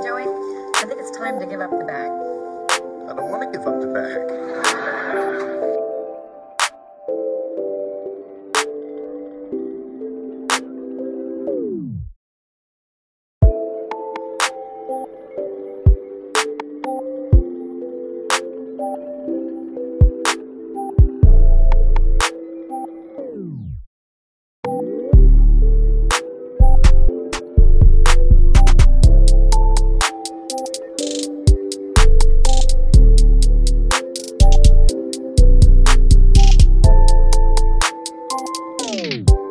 Joey, I think it's time to give up the bag. I don't want to give up the bag. Hey.